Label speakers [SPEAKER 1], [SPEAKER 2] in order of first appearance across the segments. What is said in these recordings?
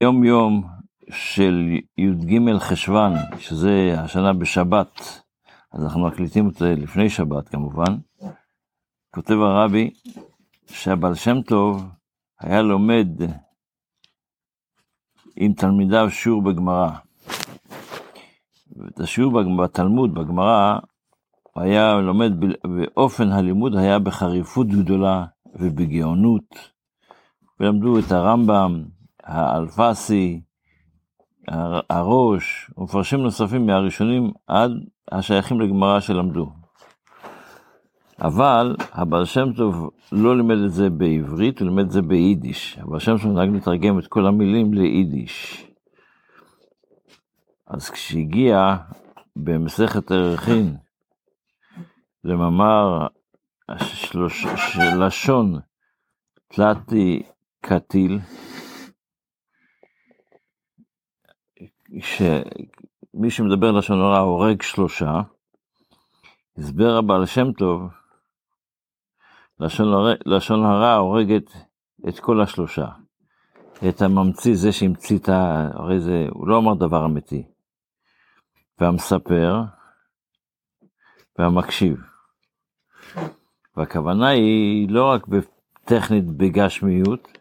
[SPEAKER 1] יום יום של י"ג חשוון, שזה השנה בשבת, אז אנחנו מקליטים את זה לפני שבת כמובן, כותב הרבי שהבעל שם טוב היה לומד עם תלמידיו שיעור בגמרא. את השיעור בתלמוד, בגמרא, היה לומד באופן הלימוד היה בחריפות גדולה ובגאונות, ולמדו את הרמב"ם, האלפסי, הראש, ומפרשים נוספים מהראשונים עד השייכים לגמרא שלמדו. אבל הבעל שם טוב לא לימד את זה בעברית, הוא לימד את זה ביידיש. הבעל שם טוב נהג לתרגם את כל המילים ליידיש. אז כשהגיע במסכת ערכין למאמר שלוש, לשון תלתי קטיל, שמי שמדבר לשון הרע הורג שלושה, הסבר הבעל שם טוב, לשון, הר... לשון הרע הורגת את כל השלושה. את הממציא, זה שהמציא את ה... הרי זה, הוא לא אמר דבר אמיתי. והמספר, והמקשיב. והכוונה היא לא רק טכנית בגשמיות,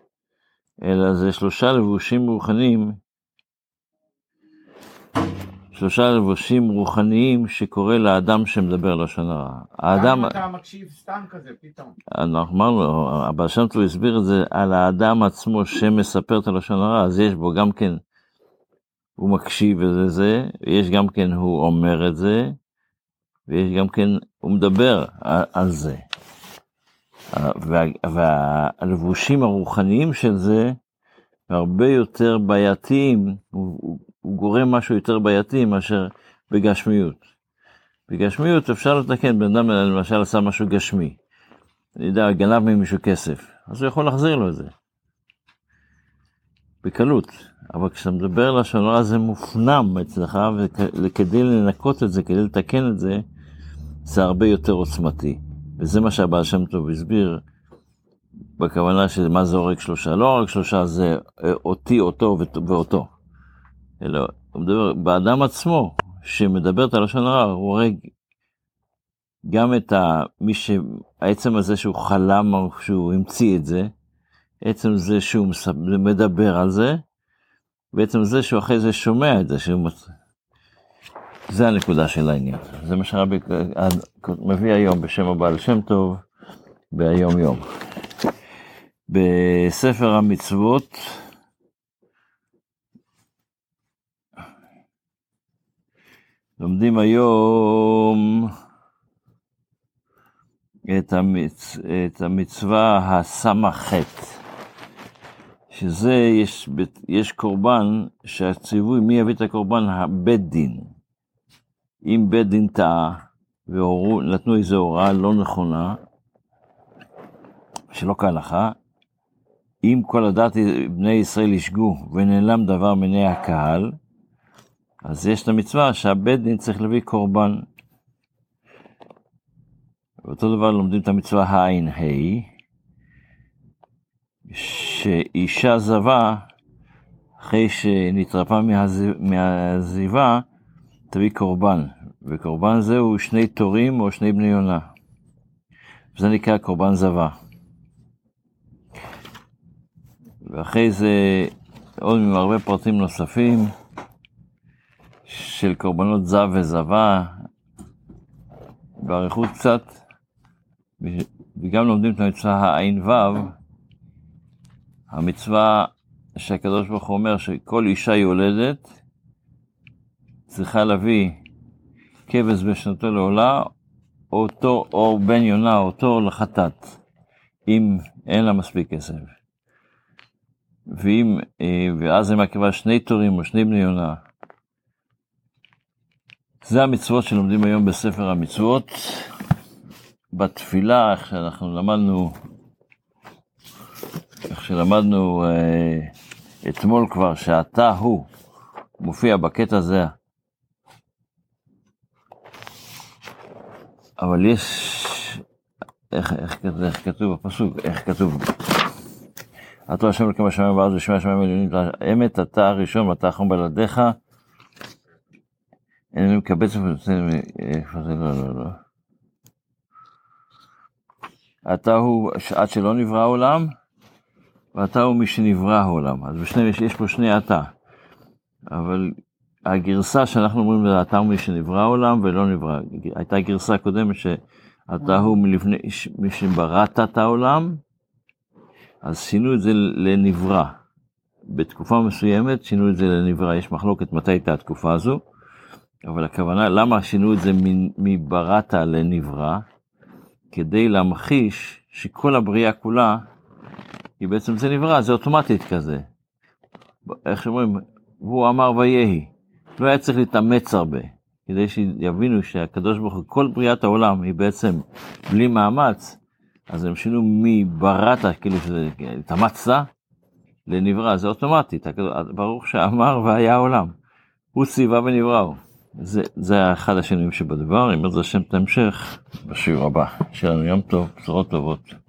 [SPEAKER 1] אלא זה שלושה לבושים רוחניים, שלושה לבושים רוחניים שקורא לאדם שמדבר לשון הרע.
[SPEAKER 2] האדם... גם אתה מקשיב סתם כזה פתאום.
[SPEAKER 1] אנחנו אמרנו, הבעל שם טוב הסביר את זה על האדם עצמו שמספר את הלשון הרע, אז יש בו גם כן, הוא מקשיב לזה, ויש גם כן, הוא אומר את זה, ויש גם כן, הוא מדבר על זה. וה, והלבושים הרוחניים של זה הרבה יותר בעייתיים, הוא, גורם משהו יותר בעייתי מאשר בגשמיות. בגשמיות אפשר לתקן, בן אדם למשל עשה משהו גשמי, אני יודע, גנב ממישהו כסף, אז הוא יכול להחזיר לו את זה. בקלות, אבל כשאתה מדבר לשון הרע זה מופנם אצלך, וכדי לנקות את זה, כדי לתקן את זה, זה הרבה יותר עוצמתי. וזה מה שהבעל שם טוב הסביר, בכוונה של מה זה הורג שלושה. לא הורג שלושה זה אה, אותי, אותו ואותו. אלא הוא מדבר באדם עצמו, שמדבר את הלשון הרע, הוא הורג גם את ה... מי ש... העצם הזה שהוא חלם שהוא המציא את זה, עצם זה שהוא מדבר על זה, ועצם זה שהוא אחרי זה שומע את זה, שהוא... זה הנקודה של העניין. זה מה שרבי מביא היום בשם הבעל שם טוב, ביום יום. בספר המצוות, לומדים היום את, המצ... את המצווה הס"ח, שזה, יש, יש קורבן שהציווי מי יביא את הקורבן? הבית דין. אם בית דין טעה ונתנו איזו הוראה לא נכונה, שלא כהלכה, אם כל הדת בני ישראל ישגו ונעלם דבר מעיני הקהל, אז יש את המצווה שהבית דין צריך להביא קורבן. ואותו דבר לומדים את המצווה הע"ה, שאישה זבה, אחרי שנתרפא מהזיבה, תביא קורבן, וקורבן זה הוא שני תורים או שני בני יונה. זה נקרא קורבן זבה. ואחרי זה עוד עם הרבה פרטים נוספים של קורבנות זב וזבה, באריכות קצת, וגם לומדים את המצווה הע"ו, המצווה שהקדוש ברוך הוא אומר שכל אישה יולדת, צריכה להביא כבש בשנתו לעולה, אותו, או בן יונה, אותו לחטאת, אם אין לה מספיק כסף. ואם, אה, ואז היא מקריבה שני תורים או שני בני יונה. זה המצוות שלומדים היום בספר המצוות. בתפילה, איך שאנחנו למדנו, איך שלמדנו אה, אתמול כבר, שאתה הוא, מופיע בקטע הזה, אבל יש, איך, איך, איך כתוב בפסוק, איך כתוב, אתה השם אלוקים השמיים וארץ ושמי השמיים העליונים, אמת אתה הראשון ואתה האחרון בלעדיך. אינני מקבץ איפה זה לא לא לא. אתה הוא עד שלא נברא העולם, ואתה הוא מי שנברא העולם. אז בשני, יש פה שני אתה. אבל הגרסה שאנחנו אומרים זה אתה הוא מי שנברא העולם ולא נברא. הייתה גרסה קודמת שאתה הוא מלפני, מי שבראת את העולם, אז שינו את זה לנברא. בתקופה מסוימת שינו את זה לנברא, יש מחלוקת מתי הייתה התקופה הזו, אבל הכוונה, למה שינו את זה מבראת לנברא? כדי להמחיש שכל הבריאה כולה, היא בעצם זה נברא, זה אוטומטית כזה. איך שאומרים, והוא אמר ויהי. לא היה צריך להתאמץ הרבה, כדי שיבינו שהקדוש ברוך הוא, כל בריאת העולם היא בעצם בלי מאמץ, אז הם שינו מבראת, כאילו שזה התאמצת, לנברא, זה אוטומטית, ברוך שאמר והיה העולם. הוא ציווה ונבראו. זה, זה אחד השינויים שבדבר, אם זה השם את ההמשך, בשיעור הבא. שיהיה לנו יום טוב, בשורות טובות.